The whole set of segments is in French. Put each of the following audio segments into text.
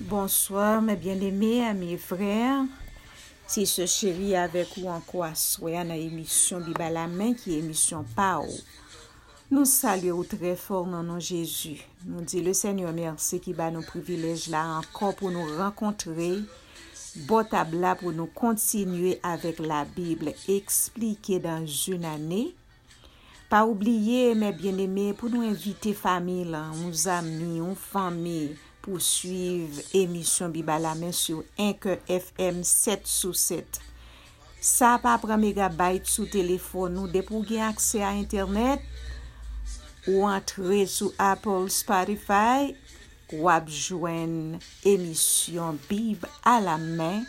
Bonsoir mes bien-aimés, amis et frères. Si se chéri avek ou anko aswe an a emisyon Biba la men ki emisyon pa ou. Nou salye ou tre for nanon Jezu. Nou di le Seigneur mersi ki ba nou privilej la anko pou nou renkontre. Bo tabla pou nou kontinue avek la Bible eksplike dan joun ane. Pa oubliye mes bien-aimés pou nou invite fami lan, ou zami, ou fami. Pousuiv emisyon Bibalamen sou 1ke FM 7 sou 7. Sa pa pra megabayt sou telefon nou depou gen akse a internet ou antre sou Apple Spotify ou apjwen emisyon Bibalamen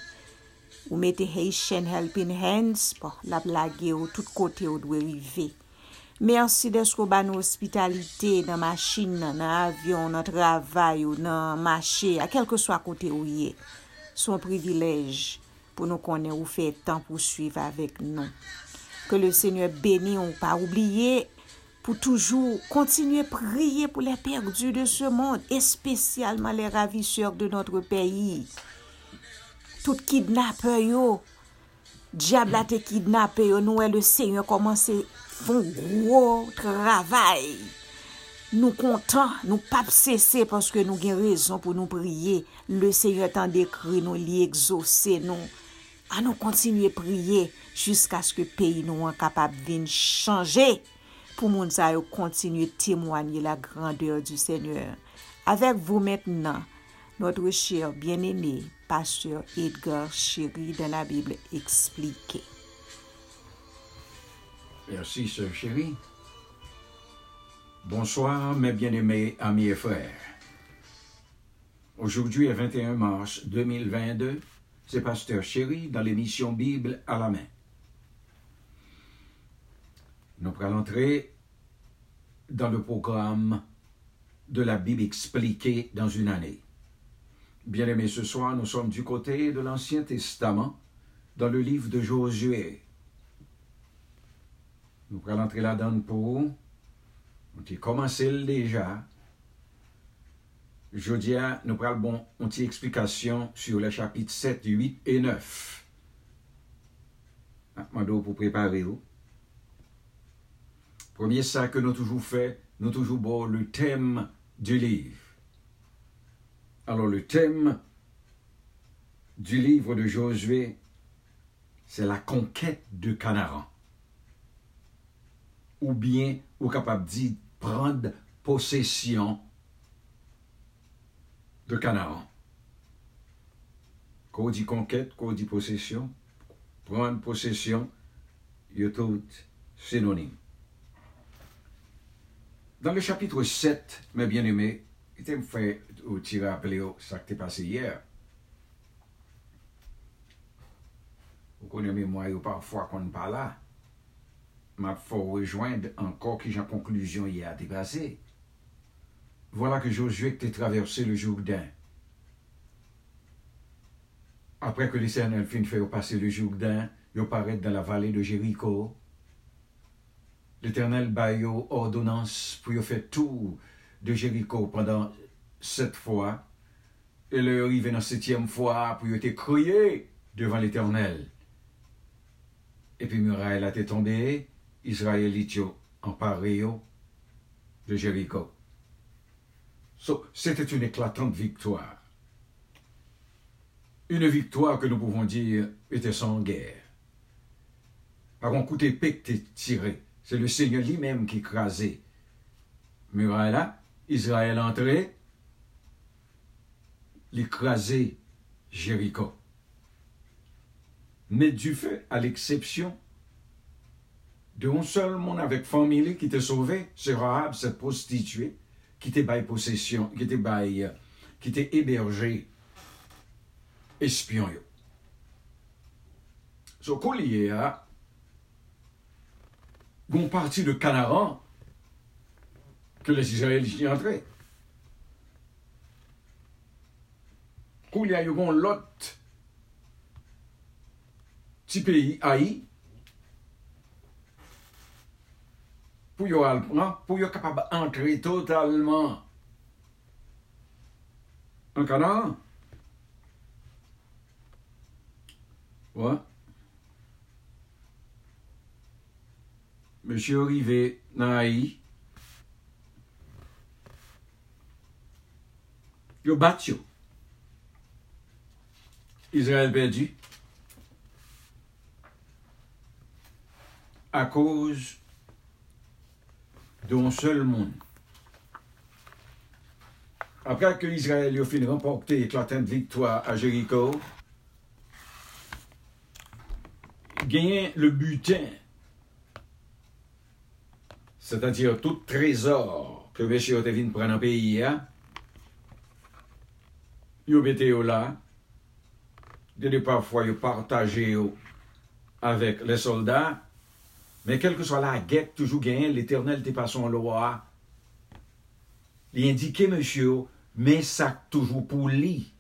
ou mette Haitian Helping Hands pou la blage ou tout kote ou dwe rive. Mersi desko ba nou ospitalite nan machin nan, nan avyon, nan travay ou nan mache, a kelke swa kote ou ye. Son privilej pou nou konen ou fe tan pou suiv avek nou. Ke le Seigneur beni ou pa oubliye pou toujou kontinye priye pou le perdu de se moun, espesyalman le ravisseur de notre peyi. Tout kidnape yo, diable ate kidnape yo, nou e le Seigneur komanse kidnape. fon gro travay. Nou kontan, nou pap sese paske nou gen rezon pou nou priye. Le seye tan dekri nou li egzose nou. An nou kontinye priye jiska sk peyi nou an kapap vin chanje pou moun sa yo kontinye temwanye la grandeur du Seigneur. Avek vou mettenan, notre cher bien-aimé, pasteur Edgar Chéri de la Bible expliqué. Merci, sœur chérie. Bonsoir, mes bien-aimés amis et frères. Aujourd'hui, le 21 mars 2022, c'est Pasteur Chéri dans l'émission Bible à la main. Nous allons entrer dans le programme de la Bible expliquée dans une année. Bien-aimés, ce soir, nous sommes du côté de l'Ancien Testament, dans le livre de Josué. Nous allons entrer là-dedans pour. On a commencé déjà. Jeudi, nous allons bon, une petite explication sur les chapitres 7, 8 et 9. Mando pour préparer vous. Premier ça que nous toujours fait, nous toujours bon le thème du livre. Alors le thème du livre de Josué, c'est la conquête de Canaan ou bien ou capable de prendre possession de Canaan. Quand on dit conquête, quand on dit possession, prendre possession, il tout synonyme. Dans le chapitre 7, mes bien-aimés, il me fait tirer rappeler ce qui est passé hier. Vous connaissez moi, parfois qu'on ne parle là m'a faut rejoindre encore qui en conclusion y a dépassé. Voilà que Josué était traversé le Jourdain. Après que l'Éternel fin fait passer le Jourdain, il paraît dans la vallée de Jéricho. L'Éternel baille ordonnance pour faire tout de Jéricho pendant sept fois. Et le arrivé dans la septième fois pour être crié devant l'Éternel. Et puis muraille a été tombé Israélites emparés de Jéricho. C'était une éclatante victoire. Une victoire que nous pouvons dire était sans guerre. Par un coup d'épée qui tiré, c'est le Seigneur lui-même qui écrasait. Muraille là, Israël entré, l'écraser Jéricho. Mais du fait, à l'exception de un seul monde avec famille qui était sauvé, c'est Rahab, cette prostituée, qui était bail possession, qui était bail, qui était hébergé, espion. So, collier a, une partie de Canaan que les Israéliens y entraient. y a eu l'autre petit pays, pou yo al pran, pou yo kapab antre totalman. An kanan? Ouè? Ouais. Mèche orive nan ayi, yo bat yo. Israel perdi. A kouz d'un seul monde. Après que Israël a fini remporter éclatante victoire à Jéricho, gagné le butin, c'est-à-dire tout trésor que Monsieur venu prendre en pays, hein, yo été là, de parfois yo partagé avec les soldats, mais quelle que soit la guerre, toujours gagné, l'éternel n'était pas son loi. Il indiquait, monsieur, mais ça toujours pour lui.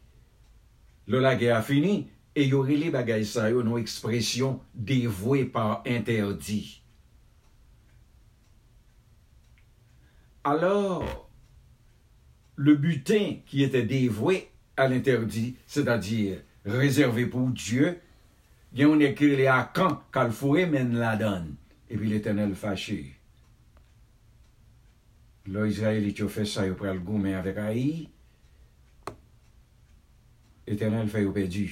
Le la guerre a fini, et il y aurait les bagailles ça, une expression dévouée par interdit. Alors, le butin qui était dévoué à l'interdit, c'est-à-dire réservé pour Dieu, il y a écrit les à quand qu'elle mène la donne. E pi l'Eternel fache. Lo Israelit yo fè sa yo pral goumen avèk ayi, Eternel fè yo pedi.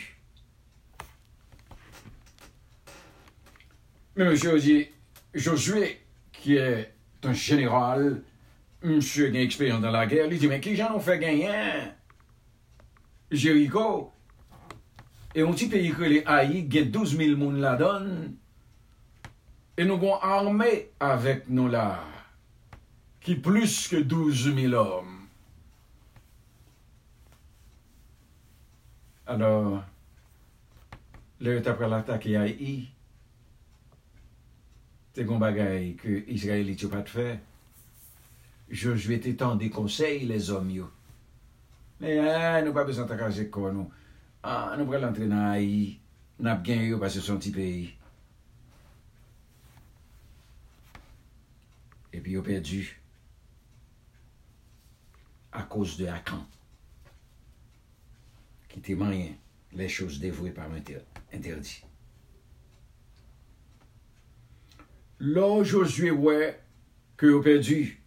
Men monsye yo di, Josue, ki e ton jeneral, monsye gen eksperyant dan la gèr, li di, men ki jan nou fè genyen? Jericho, e yon ti peyi kre le ayi, gen 12.000 moun la don, E nou kon arme avèk nou la, ki plus ke 12.000 om. Ador, lè yon tapre l'atak ya yi, te kon bagay ke Israeli tyo pat fè, Jojwe te tan de konsey les om yo. Mè, eh, nou pa besan takajek kon nou. Ah, nou prel antre nan Haï, nap gen yo pase son ti peyi. Et puis ils ont perdu à cause de Akan, qui était moyen les choses dévouées par interdit. Là, Josué, ouais, que ont perdu.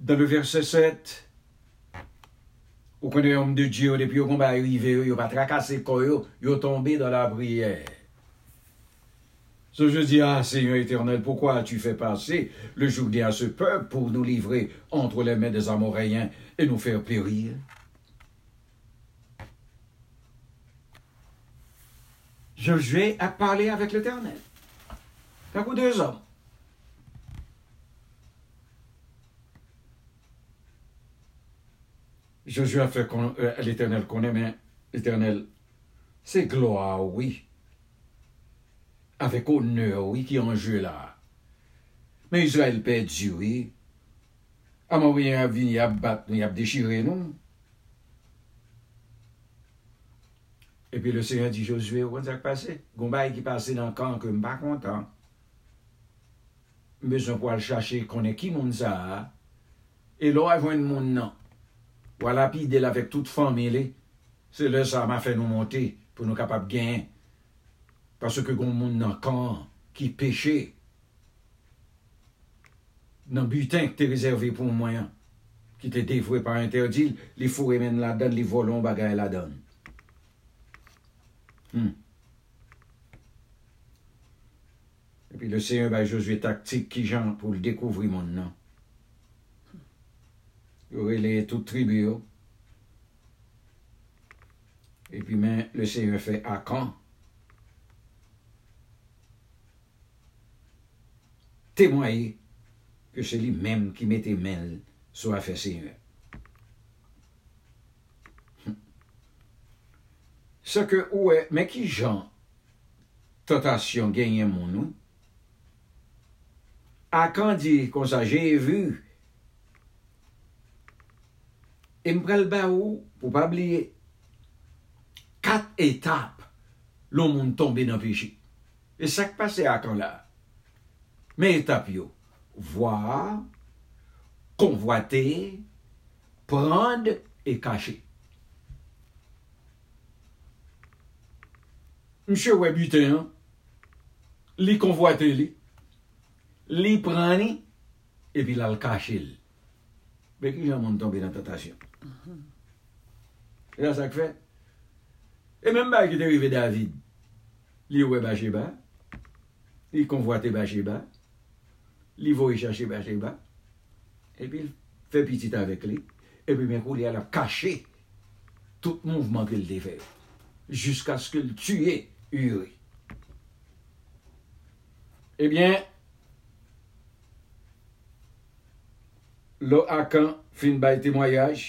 Dans le verset 7, au connaît homme de Dieu, depuis au combat arrivé, ils n'ont pas tracassé le corps, ils ont tombé dans la prière. Ce je dis, ah Seigneur éternel, pourquoi as-tu fait passer le jour à ce peuple pour nous livrer entre les mains des Amoréens et nous faire périr? Josué a parlé avec l'Éternel. Par deux hommes. Josué a fait euh, l'Éternel connaît, mais l'Éternel, c'est gloire, oui. avèk onèr wè ki anjè la. Men Israel pè di wè, ama wè yon ap vini ap bat nou, ap dechire nou. Epi le seyon di Josué, wè zak pase? Goumbay ki pase nan kan ke mba kontan. Mbezon pou al chache konen ki moun za a, e lò avwen moun nan. Wala pi del avèk tout fan mele, se lè sa ma fè nou monte pou nou kapap genyen. Paske goun moun nan kan ki peche nan butin ki te rezerve pou mwayan, ki te devwe par interdil, li fure men la dan, li volon bagay la dan. Hmm. E pi le seye bay Josue taktik ki jan pou l dekouvri moun nan. Yore le tout tribu yo. E pi men le seye fe akan, témoye ke se li menm ki mette men sou afe seye. Se ke ouwe, men ki jan totasyon genye moun nou, a kan di kon sa jeye vu, e mprel ba ou pou pa bliye kat etap loun moun tombe nan pichi. E sak pase a kan la. Men etap yo, vwa, konvoate, prende, e kache. Mche wè buten, li konvoate li, li prani, epi la l kache li. Bek li jan moun tombe nan tatasyon. Mm -hmm. E la sak fe. E men ba ki te rive David, li wè Bacheba, li konvoate Bacheba, li voye chache ba cheba, epi l fe pitit avek li, epi men kou li al ap kache tout mouvman ke l defer, jiska sk l tuye Uri. Eh Ebyen, lo akan fin bay temoyaj,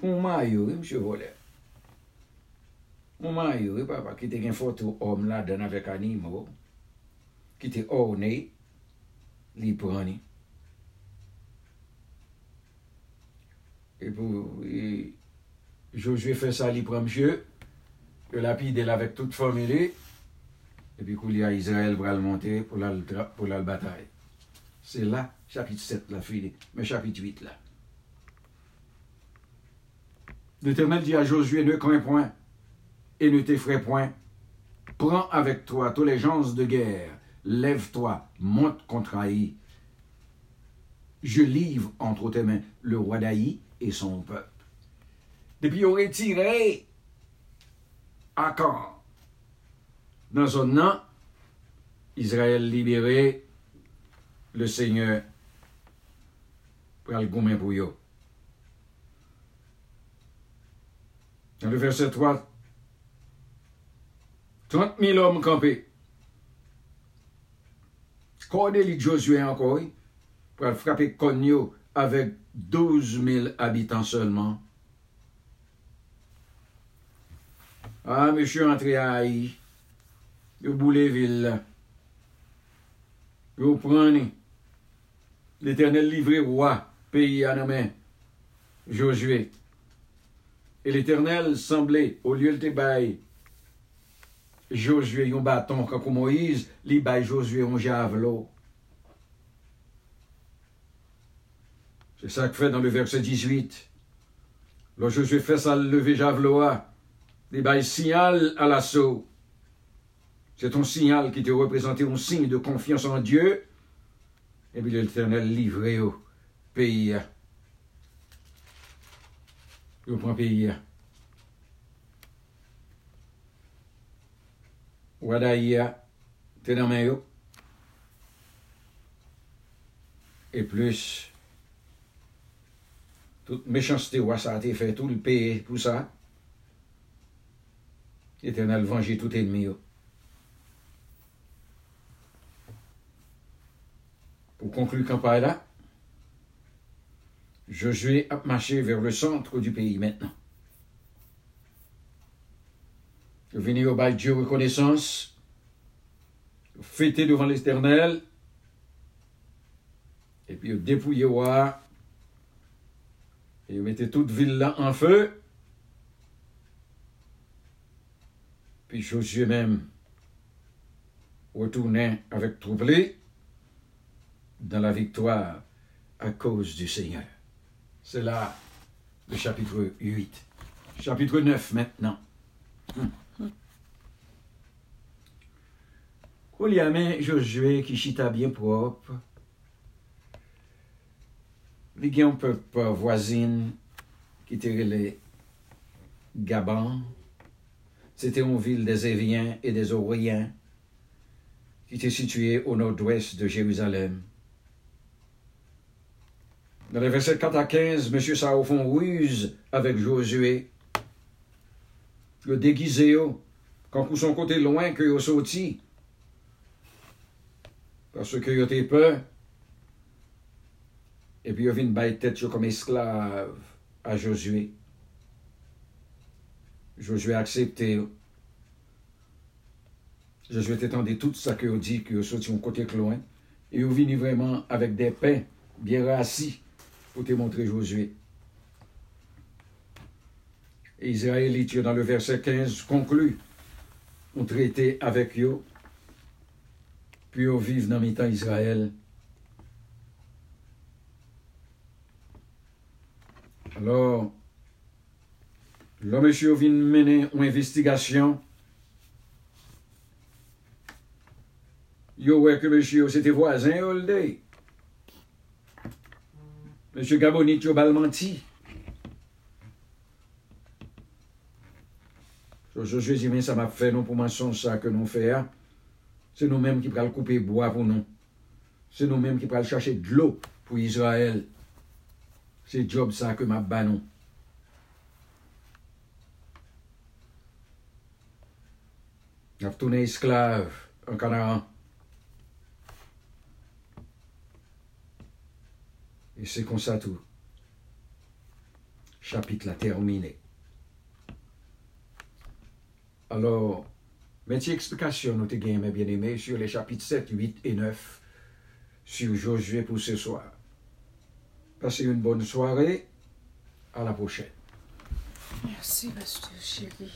pou ma Uri mse voler. Pour Yuri, papa, qui était une photo homme là, dedans avec animaux, qui était orné, li prani. Et pour, et, Josué fait ça, il prend monsieur, le lapide est avec toute famille, et puis qu'il y a Israël pour le monter pour la, pour la chapitre 7, la fille, mais chapitre 8 là. L'Éternel dit à Josué, ne crains point et ne t'effraie point. Prends avec toi tous les gens de guerre, lève-toi, monte contre Haï. Je livre entre tes mains le roi d'Haï et son peuple. Depuis aurait tiré à quand dans un an, Israël libéré, le Seigneur pour. Dans le verset 3, 30 mil om kampe. Kode li Josue ankoy, pou al frape konyo avek 12 mil abitan seulement. Ah, mèche antre a yi, yo boule vil la. Yo prani, l'Eternel livre wwa peyi anamè, Josue. Et l'Eternel semblé, au lieu de te baye, Josué un bâton quand Moïse, li bail Josué un javelot. C'est ça que fait dans le verset 18. Lorsque Josué fait ça lever javelot, li bail signal à l'assaut. C'est ton signal qui te représentait un signe de confiance en Dieu. Et puis l'Éternel livré au pays. Au point pays. Wadaïa, t'es dans main Et plus, toute méchanceté, ça a été fait, tout le pays pour ça. L'Éternel venger tout ennemi. Pour conclure campagne là, Josué a marché vers le centre du pays maintenant. Venir au bail Dieu reconnaissance, fêter devant l'éternel, et puis dépouiller roi, et mettez toute ville là en feu. Puis Josué même retournait avec troublé dans la victoire à cause du Seigneur. C'est là le chapitre 8. Chapitre 9 maintenant. Hum. Y a Josué qui chita bien propre. Il y a un peuple voisine qui était les Gabon. C'était une ville des Éviens et des Oriens qui était située au nord-ouest de Jérusalem. Dans les versets 4 à 15, M. Sao font ruse avec Josué. Le déguisé, quand son côté loin que au sorti. Parce qu'il était peur. Et puis il a tête comme esclave à Josué. Josué a accepté. Josué attendait tout ça que dit que sorti un côté loin. Et il venu vraiment avec des pains bien rassis pour te montrer Josué. Israélite, dans le verset 15, conclut, on traité avec eux, pi yo viv nan mitan Israel. Alors, lò mèche yo vin mène ou investigasyon, yo wè ke mèche yo sete voazen yo lde. Mèche Gabonit yo balmanti. So, so, je zi men sa map fè nou pou man son sa ke nou fè a. C'est nous-mêmes qui pral couper bois pour nous. C'est nous-mêmes qui pral chercher de l'eau pour Israël. C'est job ça que m'a ban nous. On a retourné esclave en Canaan. Et c'est comme ça tout. Chapitre là terminé. Alors, nous te gagnons, mes bien-aimés, sur les chapitres 7, 8 et 9 sur Josué pour ce soir. Passez une bonne soirée. À la prochaine. Merci, pasteur chéri.